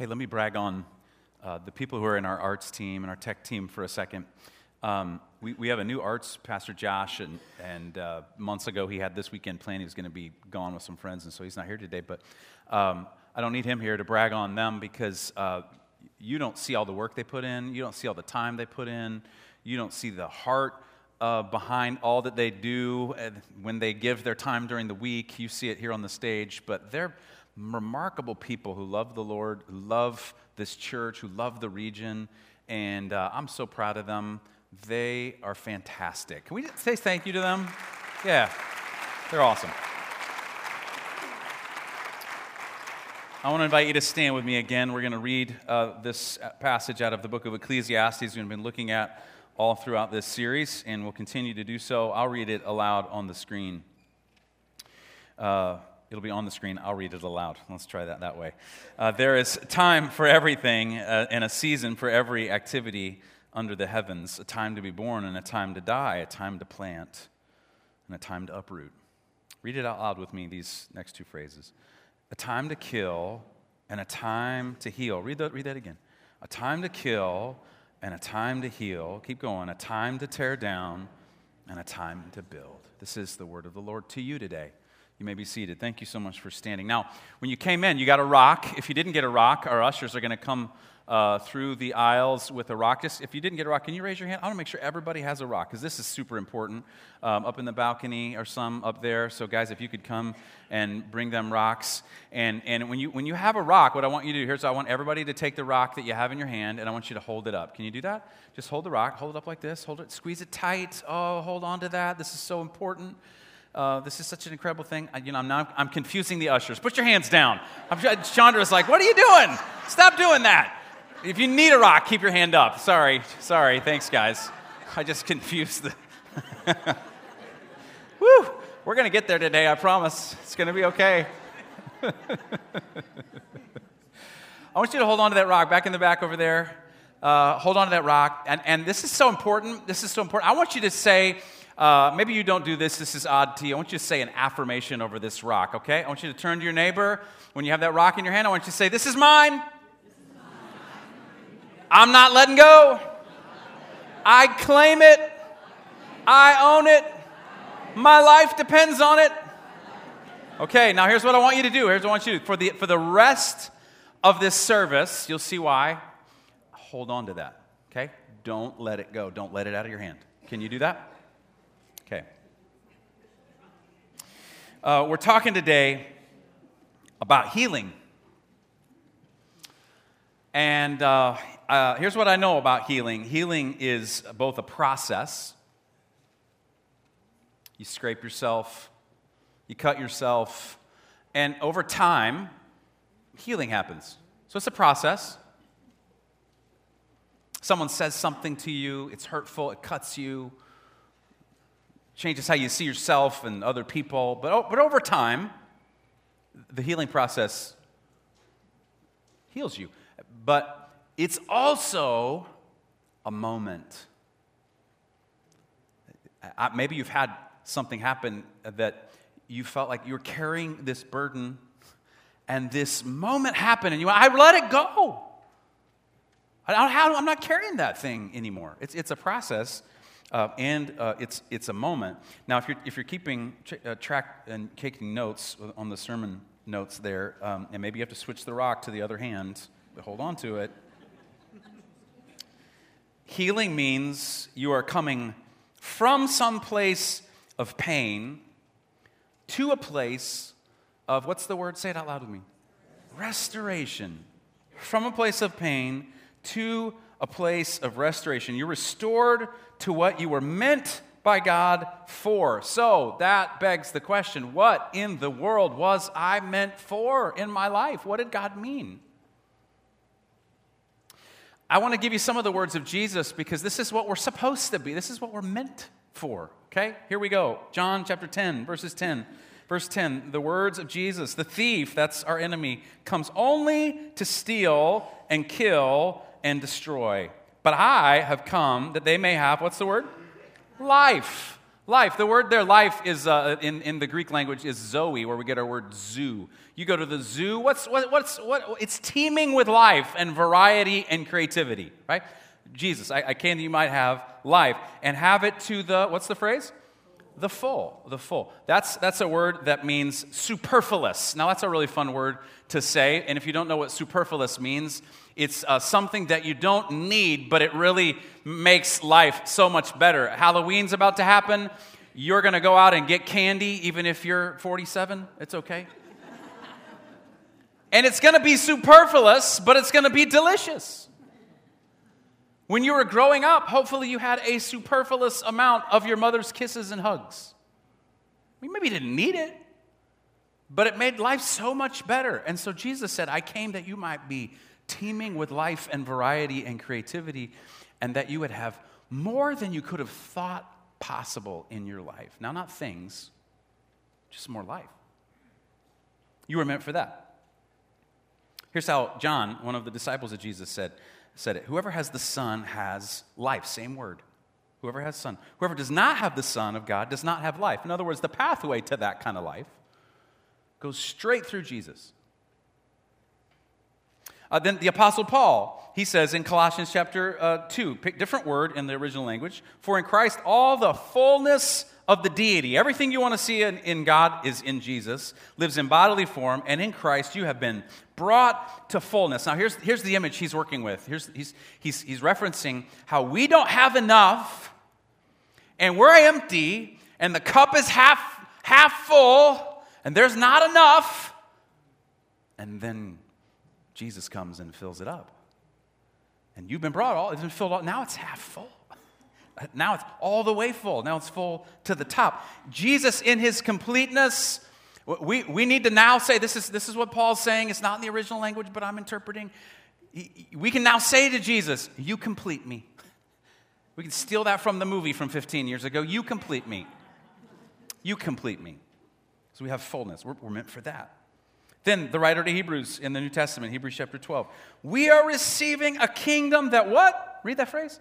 Hey, let me brag on uh, the people who are in our arts team and our tech team for a second. Um, we, we have a new arts pastor, Josh, and, and uh, months ago he had this weekend planned. He was going to be gone with some friends, and so he's not here today. But um, I don't need him here to brag on them because uh, you don't see all the work they put in, you don't see all the time they put in, you don't see the heart uh, behind all that they do when they give their time during the week. You see it here on the stage, but they're remarkable people who love the Lord, who love this church, who love the region, and uh, I'm so proud of them. They are fantastic. Can we say thank you to them? Yeah, they're awesome. I want to invite you to stand with me again. We're going to read uh, this passage out of the book of Ecclesiastes we've been looking at all throughout this series, and we'll continue to do so. I'll read it aloud on the screen. Uh, it'll be on the screen. I'll read it aloud. Let's try that that way. Uh, there is time for everything uh, and a season for every activity under the heavens a time to be born and a time to die, a time to plant and a time to uproot. Read it out loud with me, these next two phrases a time to kill and a time to heal. Read that, read that again. A time to kill and a time to heal. Keep going. A time to tear down and a time to build. This is the word of the Lord to you today. You may be seated. Thank you so much for standing. Now, when you came in, you got a rock. If you didn't get a rock, our ushers are going to come uh, through the aisles with a rock. Just if you didn't get a rock, can you raise your hand? I want to make sure everybody has a rock because this is super important. Um, up in the balcony or some up there. So, guys, if you could come and bring them rocks. And, and when, you, when you have a rock, what I want you to do here's I want everybody to take the rock that you have in your hand and I want you to hold it up. Can you do that? Just hold the rock, hold it up like this, hold it, squeeze it tight. Oh, hold on to that. This is so important. Uh, this is such an incredible thing. I, you know, I'm, not, I'm confusing the ushers. Put your hands down. I'm, Chandra's like, what are you doing? Stop doing that. If you need a rock, keep your hand up. Sorry, sorry. Thanks, guys. I just confused the. Woo! We're going to get there today, I promise. It's going to be okay. I want you to hold on to that rock back in the back over there. Uh, hold on to that rock. And, and this is so important. This is so important. I want you to say, uh, maybe you don't do this, this is odd to you. I want you to say an affirmation over this rock, okay? I want you to turn to your neighbor. When you have that rock in your hand, I want you to say, This is mine. I'm not letting go. I claim it. I own it. My life depends on it. Okay, now here's what I want you to do. Here's what I want you to do. For the, for the rest of this service, you'll see why. Hold on to that, okay? Don't let it go. Don't let it out of your hand. Can you do that? Okay. Uh, we're talking today about healing. And uh, uh, here's what I know about healing healing is both a process. You scrape yourself, you cut yourself, and over time, healing happens. So it's a process. Someone says something to you, it's hurtful, it cuts you, changes how you see yourself and other people. But, but over time, the healing process heals you. But it's also a moment. Maybe you've had something happen that you felt like you were carrying this burden, and this moment happened, and you went, I let it go. I am not carrying that thing anymore. It's, it's a process, uh, and uh, it's, it's a moment. Now, if you're, if you're keeping uh, track and taking notes on the sermon notes there, um, and maybe you have to switch the rock to the other hand, but hold on to it. Healing means you are coming from some place of pain to a place of, what's the word? Say it out loud with me. Restoration. From a place of pain to a place of restoration. You're restored to what you were meant by God for. So that begs the question what in the world was I meant for in my life? What did God mean? I want to give you some of the words of Jesus because this is what we're supposed to be. This is what we're meant for. Okay? Here we go. John chapter 10, verses 10. Verse 10, the words of Jesus, the thief, that's our enemy, comes only to steal and kill and destroy. But I have come that they may have, what's the word? Life. Life. The word there, life, is uh, in, in the Greek language is zoe, where we get our word zoo. You go to the zoo, what's, what, what's, what, it's teeming with life and variety and creativity, right? Jesus, I, I came that you might have life and have it to the, what's the phrase? The full, the full. That's, that's a word that means superfluous. Now, that's a really fun word to say. And if you don't know what superfluous means, it's uh, something that you don't need, but it really makes life so much better. Halloween's about to happen. You're going to go out and get candy, even if you're 47. It's okay. and it's going to be superfluous, but it's going to be delicious. When you were growing up, hopefully you had a superfluous amount of your mother's kisses and hugs. We maybe didn't need it, but it made life so much better. And so Jesus said, I came that you might be teeming with life and variety and creativity, and that you would have more than you could have thought possible in your life. Now, not things, just more life. You were meant for that. Here's how John, one of the disciples of Jesus, said said it. Whoever has the Son has life. Same word. Whoever has Son. Whoever does not have the Son of God does not have life. In other words, the pathway to that kind of life goes straight through Jesus. Uh, then the Apostle Paul, he says in Colossians chapter uh, 2, pick different word in the original language, for in Christ all the fullness of the deity. Everything you want to see in, in, God is in Jesus, lives in bodily form, and in Christ you have been brought to fullness. Now, here's, here's the image he's working with. Here's, he's, he's, he's referencing how we don't have enough, and we're empty, and the cup is half, half full, and there's not enough. And then Jesus comes and fills it up. And you've been brought all, it's been filled out. Now it's half full. Now it's all the way full. Now it's full to the top. Jesus, in his completeness, we, we need to now say this is, this is what Paul's saying. It's not in the original language, but I'm interpreting. We can now say to Jesus, You complete me. We can steal that from the movie from 15 years ago. You complete me. You complete me. So we have fullness. We're, we're meant for that. Then the writer to Hebrews in the New Testament, Hebrews chapter 12. We are receiving a kingdom that what? Read that phrase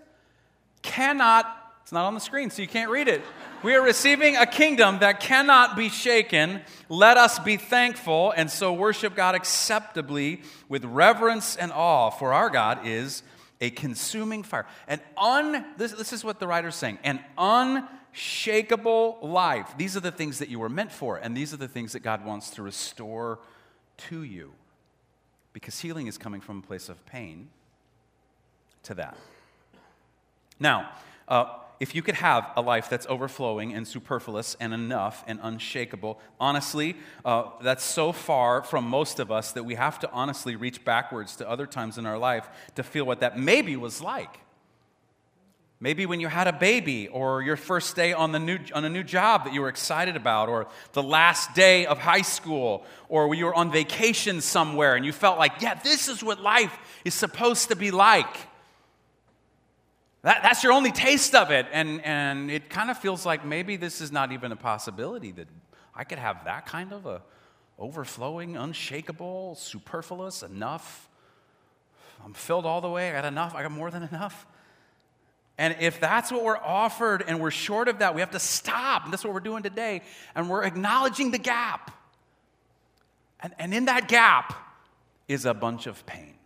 cannot, it's not on the screen, so you can't read it. We are receiving a kingdom that cannot be shaken. Let us be thankful and so worship God acceptably with reverence and awe, for our God is a consuming fire. An un, this, this is what the writer's saying, an unshakable life. These are the things that you were meant for, and these are the things that God wants to restore to you. Because healing is coming from a place of pain to that. Now, uh, if you could have a life that's overflowing and superfluous and enough and unshakable, honestly, uh, that's so far from most of us that we have to honestly reach backwards to other times in our life to feel what that maybe was like. Maybe when you had a baby, or your first day on, the new, on a new job that you were excited about, or the last day of high school, or when you were on vacation somewhere and you felt like, yeah, this is what life is supposed to be like. That, that's your only taste of it. And, and it kind of feels like maybe this is not even a possibility that I could have that kind of a overflowing, unshakable, superfluous, enough. I'm filled all the way. I got enough. I got more than enough. And if that's what we're offered and we're short of that, we have to stop. And that's what we're doing today. And we're acknowledging the gap. And, and in that gap is a bunch of pain.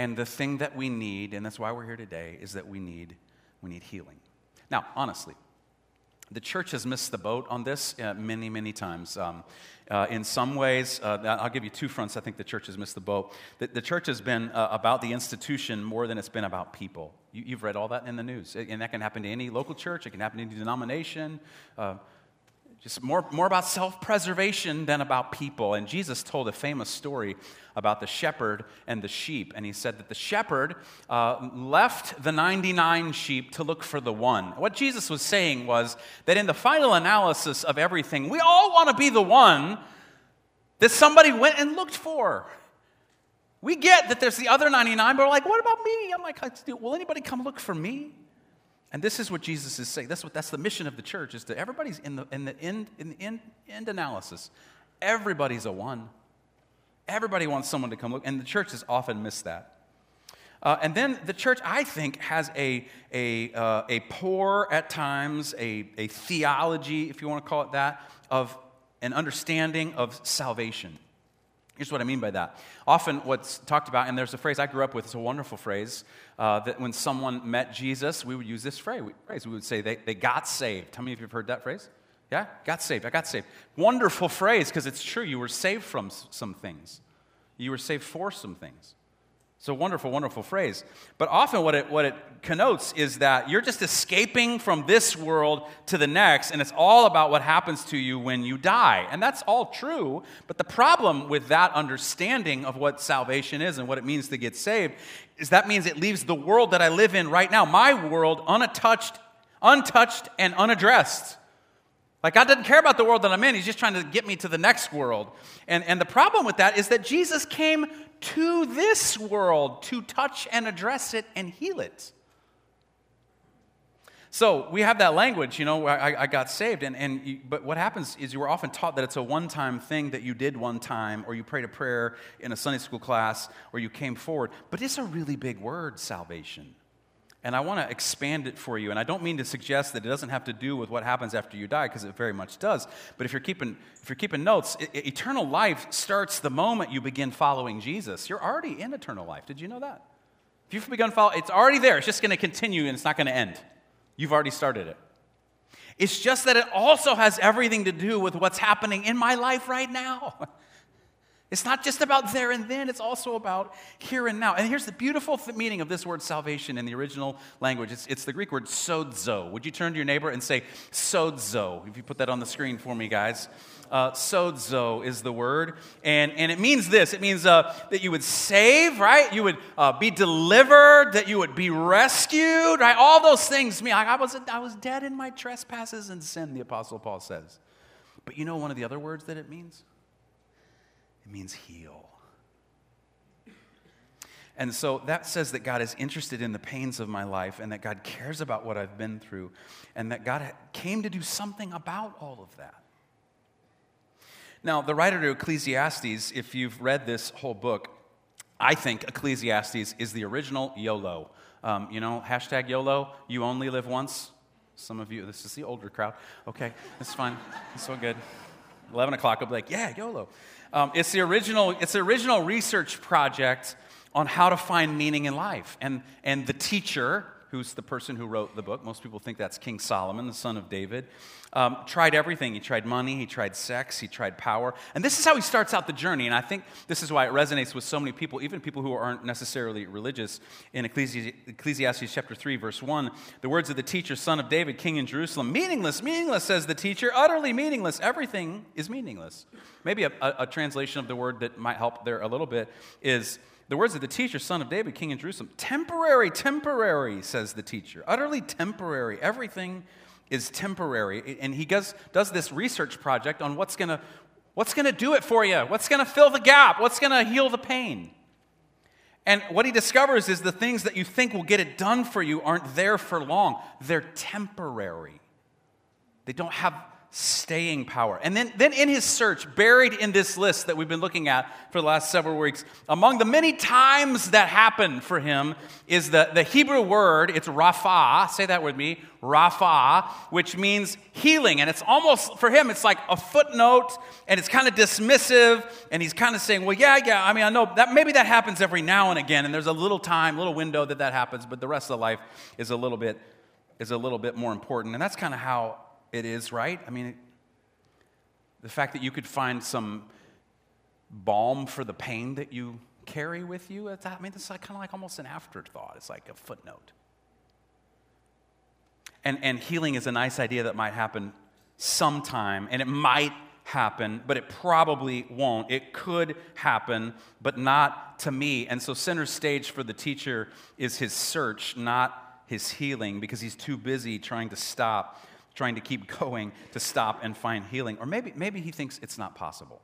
And the thing that we need, and that's why we're here today, is that we need, we need healing. Now, honestly, the church has missed the boat on this uh, many, many times. Um, uh, in some ways, uh, I'll give you two fronts. I think the church has missed the boat. The, the church has been uh, about the institution more than it's been about people. You, have read all that in the news. And that can happen to any local church, it can happen to any denomination. Just more, more about self preservation than about people. And Jesus told a famous story about the shepherd and the sheep. And he said that the shepherd uh, left the 99 sheep to look for the one. What Jesus was saying was that in the final analysis of everything, we all want to be the one that somebody went and looked for. We get that there's the other 99, but we're like, what about me? I'm like, will anybody come look for me? And this is what Jesus is saying. That's what that's the mission of the church is to everybody's in the in the end in the end, end analysis. Everybody's a one. Everybody wants someone to come look, and the church has often missed that. Uh, and then the church, I think, has a, a, uh, a poor, at times, a, a theology, if you want to call it that, of an understanding of salvation. Here's what I mean by that. Often, what's talked about, and there's a phrase I grew up with, it's a wonderful phrase, uh, that when someone met Jesus, we would use this phrase. We would say, they, they got saved. How many of you have heard that phrase? Yeah? Got saved. I got saved. Wonderful phrase because it's true. You were saved from some things, you were saved for some things. It's a wonderful, wonderful phrase. But often, what it, what it connotes is that you're just escaping from this world to the next, and it's all about what happens to you when you die. And that's all true. But the problem with that understanding of what salvation is and what it means to get saved is that means it leaves the world that I live in right now, my world, untouched, untouched and unaddressed. Like, God doesn't care about the world that I'm in. He's just trying to get me to the next world. And, and the problem with that is that Jesus came to this world to touch and address it and heal it. So we have that language, you know, I, I got saved. And, and you, but what happens is you were often taught that it's a one time thing that you did one time, or you prayed a prayer in a Sunday school class, or you came forward. But it's a really big word, salvation. And I want to expand it for you. And I don't mean to suggest that it doesn't have to do with what happens after you die, because it very much does. But if you're keeping, if you're keeping notes, it, eternal life starts the moment you begin following Jesus. You're already in eternal life. Did you know that? If you've begun following, it's already there. It's just going to continue and it's not going to end. You've already started it. It's just that it also has everything to do with what's happening in my life right now. It's not just about there and then, it's also about here and now. And here's the beautiful meaning of this word salvation in the original language it's, it's the Greek word sozo. Would you turn to your neighbor and say sozo? If you put that on the screen for me, guys. Uh, sozo is the word. And, and it means this it means uh, that you would save, right? You would uh, be delivered, that you would be rescued, right? All those things. Me, I, I, was, I was dead in my trespasses and sin, the Apostle Paul says. But you know one of the other words that it means? It means heal. And so that says that God is interested in the pains of my life and that God cares about what I've been through and that God came to do something about all of that. Now, the writer to Ecclesiastes, if you've read this whole book, I think Ecclesiastes is the original YOLO. Um, you know, hashtag YOLO, you only live once. Some of you, this is the older crowd. Okay, that's fine. It's so good. 11 o'clock, I'll be like, yeah, YOLO. Um, it's, the original, it's the original research project on how to find meaning in life. And, and the teacher, who's the person who wrote the book, most people think that's King Solomon, the son of David, um, tried everything. He tried money, he tried sex, he tried power. And this is how he starts out the journey. And I think this is why it resonates with so many people, even people who aren't necessarily religious. In Ecclesi- Ecclesiastes chapter 3, verse 1, the words of the teacher, son of David, king in Jerusalem meaningless, meaningless, says the teacher, utterly meaningless. Everything is meaningless. Maybe a, a, a translation of the word that might help there a little bit is the words of the teacher, son of David, king in Jerusalem. Temporary, temporary, says the teacher. Utterly temporary. Everything is temporary. And he does, does this research project on what's going what's going to do it for you, what's going to fill the gap, what's going to heal the pain. And what he discovers is the things that you think will get it done for you aren't there for long, they're temporary. They don't have staying power. And then, then in his search, buried in this list that we've been looking at for the last several weeks, among the many times that happened for him is the, the Hebrew word, it's rapha, say that with me, rapha, which means healing. And it's almost, for him, it's like a footnote, and it's kind of dismissive, and he's kind of saying, well, yeah, yeah, I mean, I know that maybe that happens every now and again, and there's a little time, little window that that happens, but the rest of the life is a little bit, is a little bit more important. And that's kind of how it is, right? I mean, the fact that you could find some balm for the pain that you carry with you, I mean, it's like, kind of like almost an afterthought. It's like a footnote. And, and healing is a nice idea that might happen sometime, and it might happen, but it probably won't. It could happen, but not to me. And so, center stage for the teacher is his search, not his healing, because he's too busy trying to stop trying to keep going to stop and find healing. Or maybe, maybe he thinks it's not possible.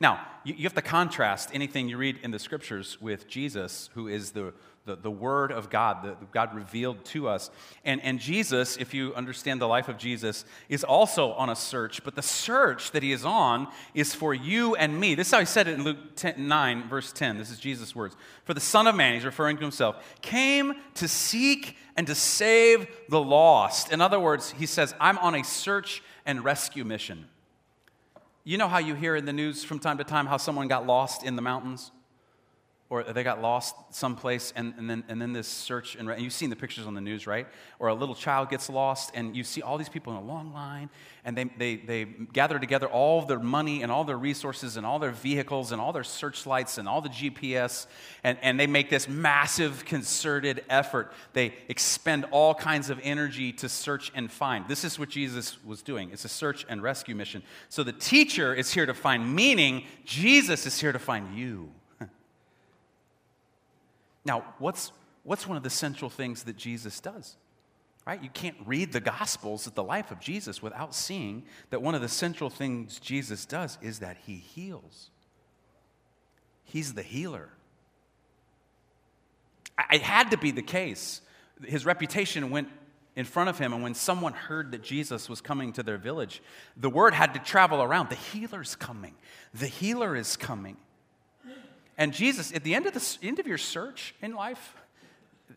Now, you, you have to contrast anything you read in the scriptures with Jesus, who is the, the, the Word of God, the, God revealed to us. And, and Jesus, if you understand the life of Jesus, is also on a search, but the search that he is on is for you and me. This is how he said it in Luke 10, 9, verse 10. This is Jesus' words. For the Son of Man, he's referring to himself, came to seek and to save the lost. In other words, he says, I'm on a search and rescue mission. You know how you hear in the news from time to time how someone got lost in the mountains? Or they got lost someplace and, and, then, and then this search and, and, you've seen the pictures on the news right? Or a little child gets lost and you see all these people in a long line and they, they, they gather together all their money and all their resources and all their vehicles and all their searchlights and all the gps and, and they make this massive concerted effort. They expend all kinds of energy to search and find. This is what jesus was doing. It's a search and rescue mission. So the teacher is here to find meaning. Jesus is here to find you now, what's, what's one of the central things that Jesus does? Right? You can't read the Gospels of the life of Jesus without seeing that one of the central things Jesus does is that he heals. He's the healer. It had to be the case. His reputation went in front of him, and when someone heard that Jesus was coming to their village, the word had to travel around the healer's coming. The healer is coming. And Jesus, at the end of, the, end of your search in life,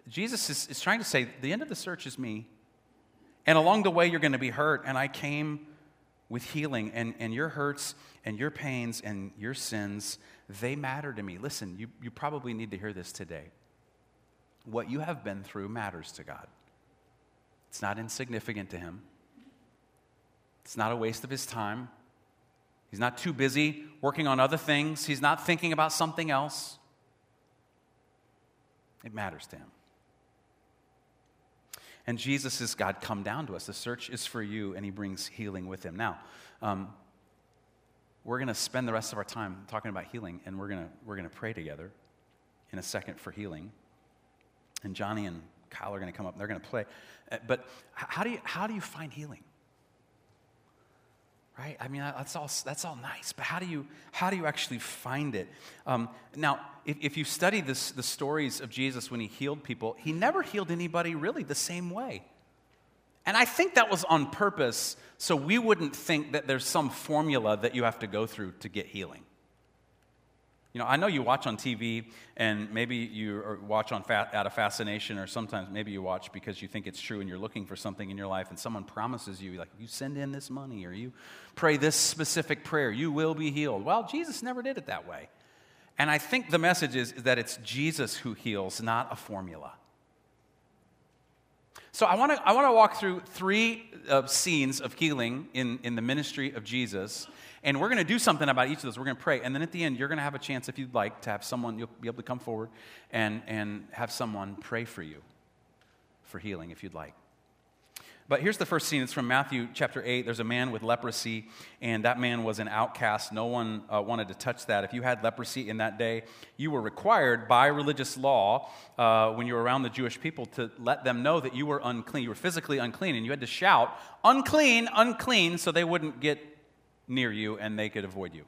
Jesus is, is trying to say, the end of the search is me. And along the way, you're going to be hurt. And I came with healing. And, and your hurts and your pains and your sins, they matter to me. Listen, you, you probably need to hear this today. What you have been through matters to God, it's not insignificant to Him, it's not a waste of His time. He's not too busy working on other things. He's not thinking about something else. It matters to him. And Jesus is God come down to us. The search is for you, and he brings healing with him. Now, um, we're going to spend the rest of our time talking about healing, and we're going we're to pray together in a second for healing. And Johnny and Kyle are going to come up, and they're going to play. Uh, but how do, you, how do you find healing? Right? I mean, that's all, that's all nice, but how do you, how do you actually find it? Um, now, if, if you study this, the stories of Jesus when he healed people, he never healed anybody really the same way. And I think that was on purpose so we wouldn't think that there's some formula that you have to go through to get healing. You know, I know you watch on TV, and maybe you watch on fa- out of fascination, or sometimes maybe you watch because you think it's true and you're looking for something in your life, and someone promises you, like, you send in this money or you pray this specific prayer, you will be healed. Well, Jesus never did it that way. And I think the message is, that it's Jesus who heals, not a formula. So I want to I want to walk through three uh, scenes of healing in, in the ministry of Jesus and we're going to do something about each of those. We're going to pray. And then at the end, you're going to have a chance, if you'd like, to have someone, you'll be able to come forward and, and have someone pray for you for healing, if you'd like. But here's the first scene. It's from Matthew chapter 8. There's a man with leprosy, and that man was an outcast. No one uh, wanted to touch that. If you had leprosy in that day, you were required by religious law, uh, when you were around the Jewish people, to let them know that you were unclean. You were physically unclean, and you had to shout, unclean, unclean, so they wouldn't get near you and they could avoid you.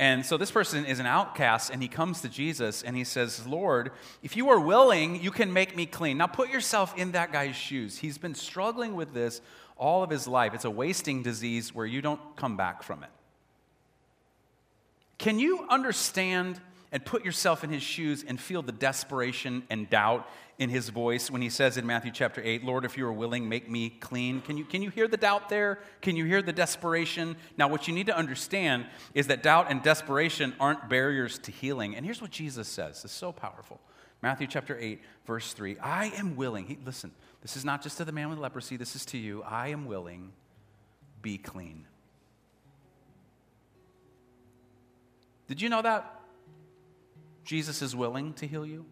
And so this person is an outcast, and he comes to Jesus and he says, Lord, if you are willing, you can make me clean. Now put yourself in that guy's shoes. He's been struggling with this all of his life. It's a wasting disease where you don't come back from it. Can you understand and put yourself in his shoes and feel the desperation and doubt in his voice when he says in Matthew chapter 8, Lord, if you are willing, make me clean. Can you, can you hear the doubt there? Can you hear the desperation? Now, what you need to understand is that doubt and desperation aren't barriers to healing. And here's what Jesus says it's so powerful. Matthew chapter 8, verse 3 I am willing. He, listen, this is not just to the man with leprosy, this is to you. I am willing, be clean. Did you know that? Jesus is willing to heal you.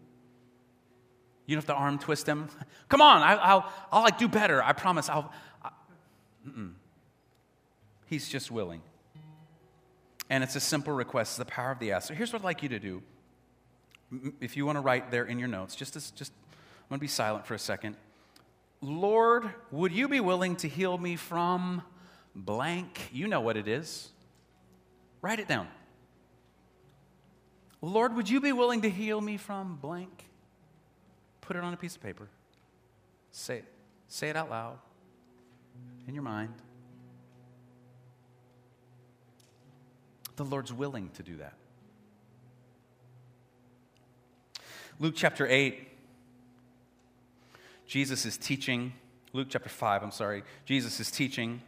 You don't have to arm twist him. Come on, I, will I'll, like do better. I promise. I'll. I, He's just willing. And it's a simple request. It's the power of the ask. So here's what I'd like you to do. If you want to write there in your notes, just as, just I'm going to be silent for a second. Lord, would you be willing to heal me from blank? You know what it is Write it down. Lord, would you be willing to heal me from blank? Put it on a piece of paper. Say it. Say it out loud in your mind. The Lord's willing to do that. Luke chapter 8, Jesus is teaching. Luke chapter 5, I'm sorry. Jesus is teaching,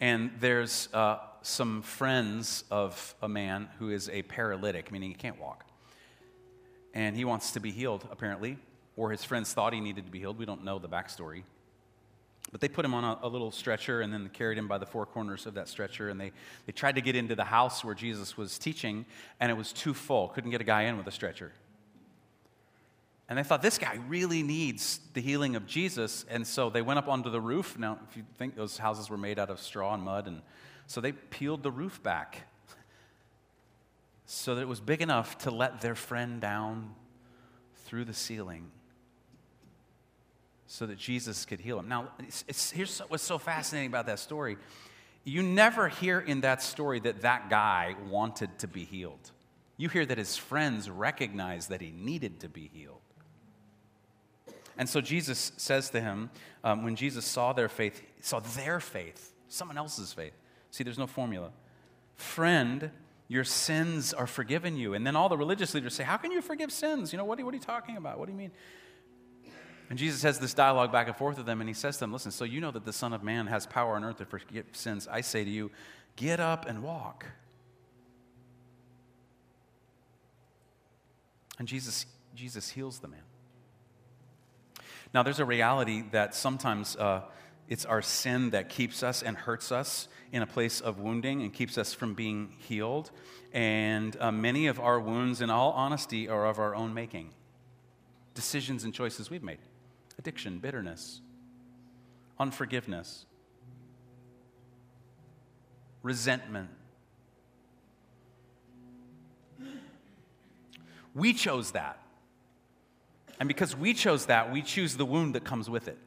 and there's uh, some friends of a man who is a paralytic, meaning he can't walk. And he wants to be healed, apparently, or his friends thought he needed to be healed. We don't know the backstory. But they put him on a, a, little stretcher and then carried him by the four corners of that stretcher. And they, they tried to get into the house where Jesus was teaching, and it was too full. Couldn't get a guy in with a stretcher. And they thought, this guy really needs the healing of Jesus. And so they went up onto the roof. Now, if you think those houses were made out of straw and mud, and so they peeled the roof back so that it was big enough to let their friend down through the ceiling so that Jesus could heal him. Now, it's, it's, here's what's so fascinating about that story. You never hear in that story that that guy wanted to be healed. You hear that his friends recognized that he needed to be healed. And so Jesus says to him, um, when Jesus saw their faith, saw their faith, someone else's faith. See, there's no formula. Friend, your sins are forgiven you. And then all the religious leaders say, How can you forgive sins? You know, what are, what are you talking about? What do you mean? And Jesus has this dialogue back and forth with them, and he says to them, Listen, so you know that the Son of Man has power on earth to forgive sins. I say to you, get up and walk. And Jesus, Jesus heals the man. Now, there's a reality that sometimes uh, it's our sin that keeps us and hurts us in a place of wounding and keeps us from being healed. And uh, many of our wounds, in all honesty, are of our own making. Decisions and choices we've made addiction, bitterness, unforgiveness, resentment. We chose that. And because we chose that, we choose the wound that comes with it.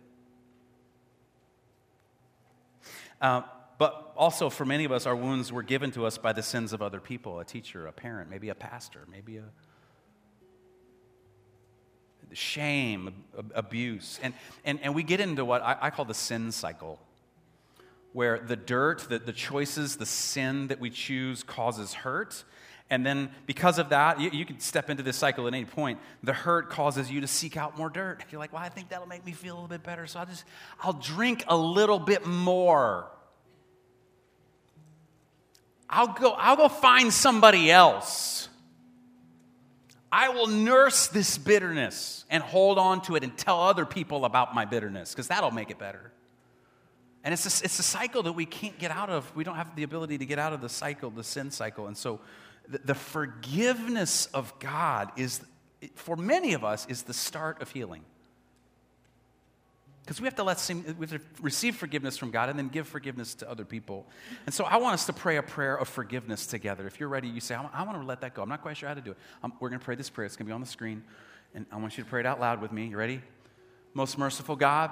Uh, but also, for many of us, our wounds were given to us by the sins of other people a teacher, a parent, maybe a pastor, maybe a shame, abuse. And, and, and we get into what I, I call the sin cycle, where the dirt, the, the choices, the sin that we choose causes hurt. And then, because of that, you, you can step into this cycle at any point. The hurt causes you to seek out more dirt. You're like, well, I think that'll make me feel a little bit better. So I'll just, I'll drink a little bit more. I'll go, I'll go find somebody else. I will nurse this bitterness and hold on to it and tell other people about my bitterness because that'll make it better. And it's a, it's a cycle that we can't get out of. We don't have the ability to get out of the cycle, the sin cycle. And so the, forgiveness of God is, for many of us, is the start of healing. Because we have to let we have to receive forgiveness from God and then give forgiveness to other people. And so I want us to pray a prayer of forgiveness together. If you're ready, you say, I want to let that go. I'm not quite sure how to do it. Um, we're going to pray this prayer. It's going to be on the screen. And I want you to pray it out loud with me. You ready? Most merciful God,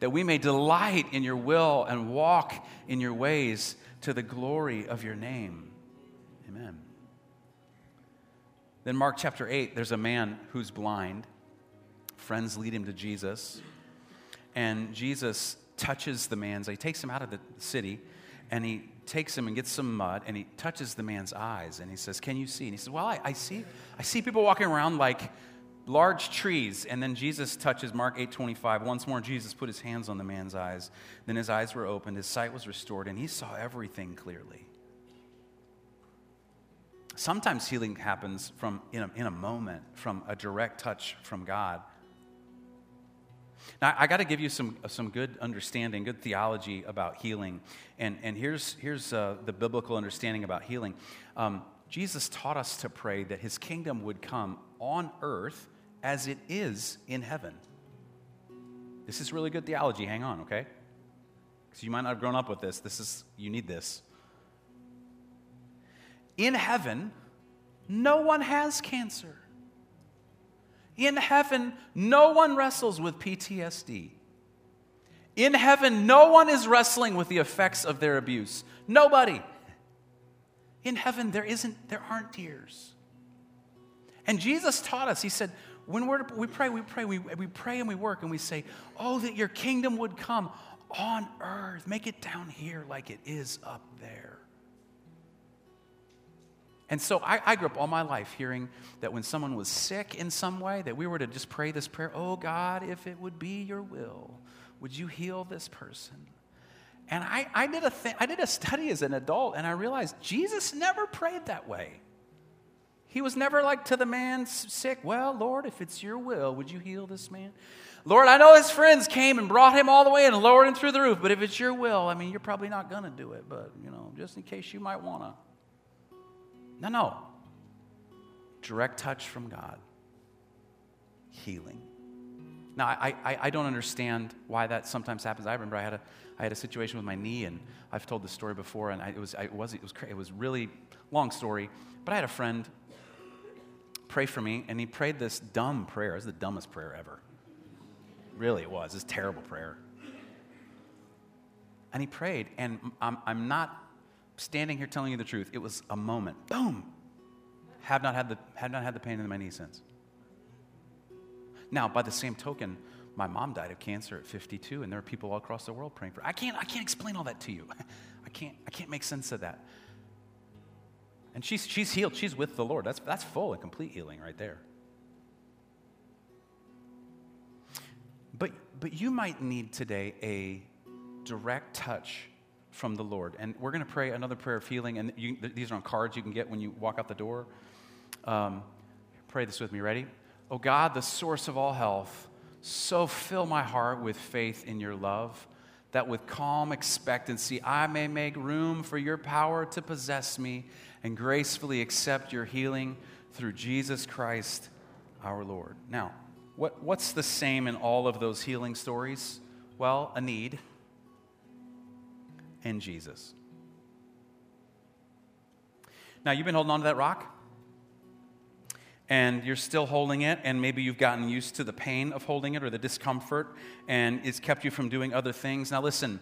that we may delight in your will and walk in your ways to the glory of your name. Amen. Then, Mark chapter 8, there's a man who's blind. Friends lead him to Jesus. And Jesus touches the man's, he takes him out of the city and he takes him and gets some mud and he touches the man's eyes and he says, Can you see? And he says, Well, I, I see, I see people walking around like large trees. And then Jesus touches Mark 8:25. Once more, Jesus put his hands on the man's eyes. Then his eyes were opened, his sight was restored, and he saw everything clearly. Sometimes healing happens from in a, in a moment, from a direct touch from God. Now, I got to give you some, some good understanding, good theology about healing. And, and here's, here's uh, the biblical understanding about healing. Um, Jesus taught us to pray that his kingdom would come on earth as it is in heaven. This is really good theology. Hang on, okay? Because you might not have grown up with this. This is, you need this. In heaven, no one has cancer. In heaven, no one wrestles with PTSD. In heaven, no one is wrestling with the effects of their abuse. Nobody. In heaven, there isn't, there aren't tears. And Jesus taught us, He said, when we're, we pray, we pray, we, we pray and we work and we say, Oh, that your kingdom would come on earth. Make it down here like it is up there. And so I, I, grew up all my life hearing that when someone was sick in some way, that we were to just pray this prayer, Oh God, if it would be your will, would you heal this person? And I, I, did a th- I did a study as an adult, and I realized Jesus never prayed that way. He was never like to the man sick, Well, Lord, if it's your will, would you heal this man? Lord, I know his friends came and brought him all the way and lowered him through the roof, but if it's your will, I mean, you're probably not going to do it, but, you know, just in case you might want to. No, no. Direct touch from God, healing. Now, I, I, I, don't understand why that sometimes happens. I remember I had a, I had a situation with my knee, and I've told this story before, and I, it, was, I, it, was, it, was, it was really long story, but I had a friend pray for me, and he prayed this dumb prayer. It was the dumbest prayer ever. Really, it was. This terrible prayer. And he prayed, and I'm, I'm not standing here telling you the truth. It was a moment. Boom. Have not had the, have not had the pain in my knee since. Now, by the same token, my mom died of cancer at 52, and there are people all across the world praying for her. I can't, I can't explain all that to you. I can't, I can't make sense of that. And she's, she's healed. She's with the Lord. That's, that's full and complete healing right there. But, but you might need today a direct touch from the Lord. And we're going to pray another prayer of healing. And you, these are on cards you can get when you walk out the door. Um, pray this with me. Ready? Oh God, the source of all health, so fill my heart with faith in your love that with calm expectancy I may make room for your power to possess me and gracefully accept your healing through Jesus Christ our Lord. Now, what, what's the same in all of those healing stories? Well, a need and Jesus. Now, you've been holding on to that rock, and you're still holding it, and maybe you've gotten used to the pain of holding it or the discomfort, and it's kept you from doing other things. Now, listen,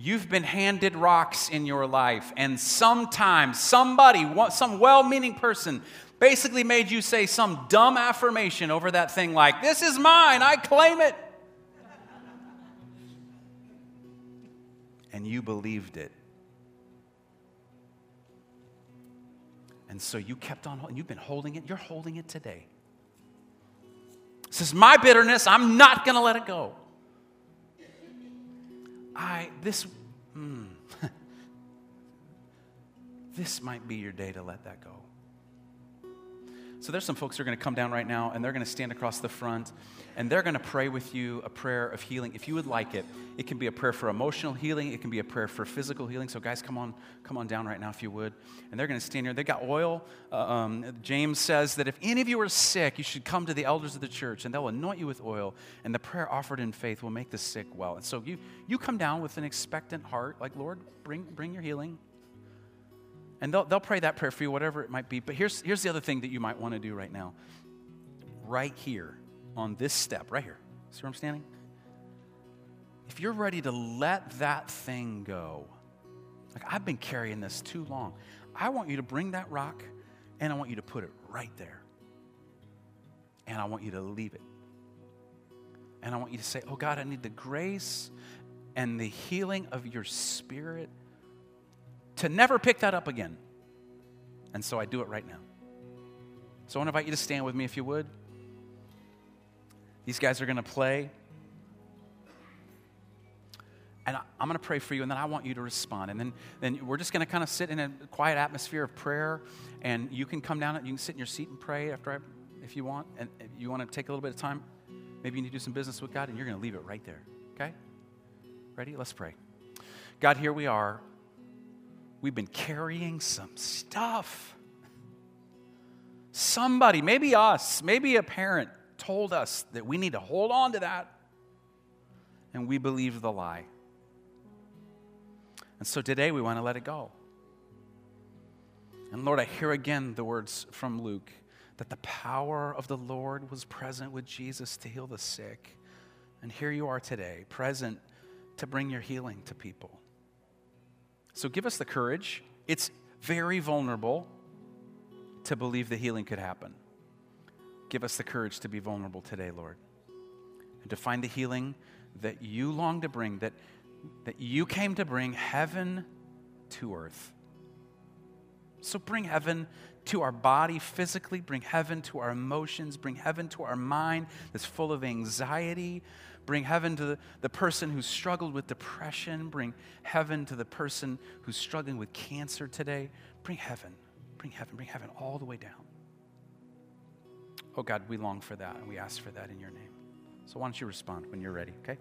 you've been handed rocks in your life, and sometimes somebody, some well meaning person, basically made you say some dumb affirmation over that thing like, This is mine, I claim it. and you believed it. And so you kept on, and you've been holding it. You're holding it today. This is my bitterness. I'm not going to let it go. I, this, mm, this might be your day to let that go. So there's some folks who are going to come down right now and they're going to stand across the front and they're going to pray with you a prayer of healing if you would like it. It can be a prayer for emotional healing, it can be a prayer for physical healing. So guys, come on, come on down right now if you would. And they're going to stand here. They got oil. Uh, um, James says that if any of you are sick, you should come to the elders of the church and they'll anoint you with oil and the prayer offered in faith will make the sick well. And so you you come down with an expectant heart like, "Lord, bring bring your healing." And they'll, they'll pray that prayer for you, whatever it might be. But here's, here's the other thing that you might want to do right now. Right here, on this step, right here. See where I'm standing? If you're ready to let that thing go, like I've been carrying this too long, I want you to bring that rock and I want you to put it right there. And I want you to leave it. And I want you to say, Oh God, I need the grace and the healing of your spirit to never pick that up again. And so I do it right now. So I want to invite you to stand with me if you would. These guys are going to play. And I'm going to pray for you, and then I want you to respond. And then, then we're just going to kind of sit in a quiet atmosphere of prayer. And you can come down, and you can sit in your seat and pray after I, if you want. And if you want to take a little bit of time, maybe you need to do some business with God, and you're going to leave it right there. Okay? Ready? Let's pray. God, here we are We've been carrying some stuff. Somebody, maybe us, maybe a parent, told us that we need to hold on to that. And we believed the lie. And so today we want to let it go. And Lord, I hear again the words from Luke that the power of the Lord was present with Jesus to heal the sick. And here you are today, present to bring your healing to people. So give us the courage. It's very vulnerable to believe the healing could happen. Give us the courage to be vulnerable today, Lord, and to find the healing that you long to bring, that, that you came to bring heaven to earth. So bring heaven to our body physically, bring heaven to our emotions, bring heaven to our mind that's full of anxiety, bring heaven to the, the person who's struggled with depression, bring heaven to the person who's struggling with cancer today. Bring heaven, bring heaven, bring heaven all the way down. Oh God, we long for that and we ask for that in your name. So why don't you respond when you're ready, okay?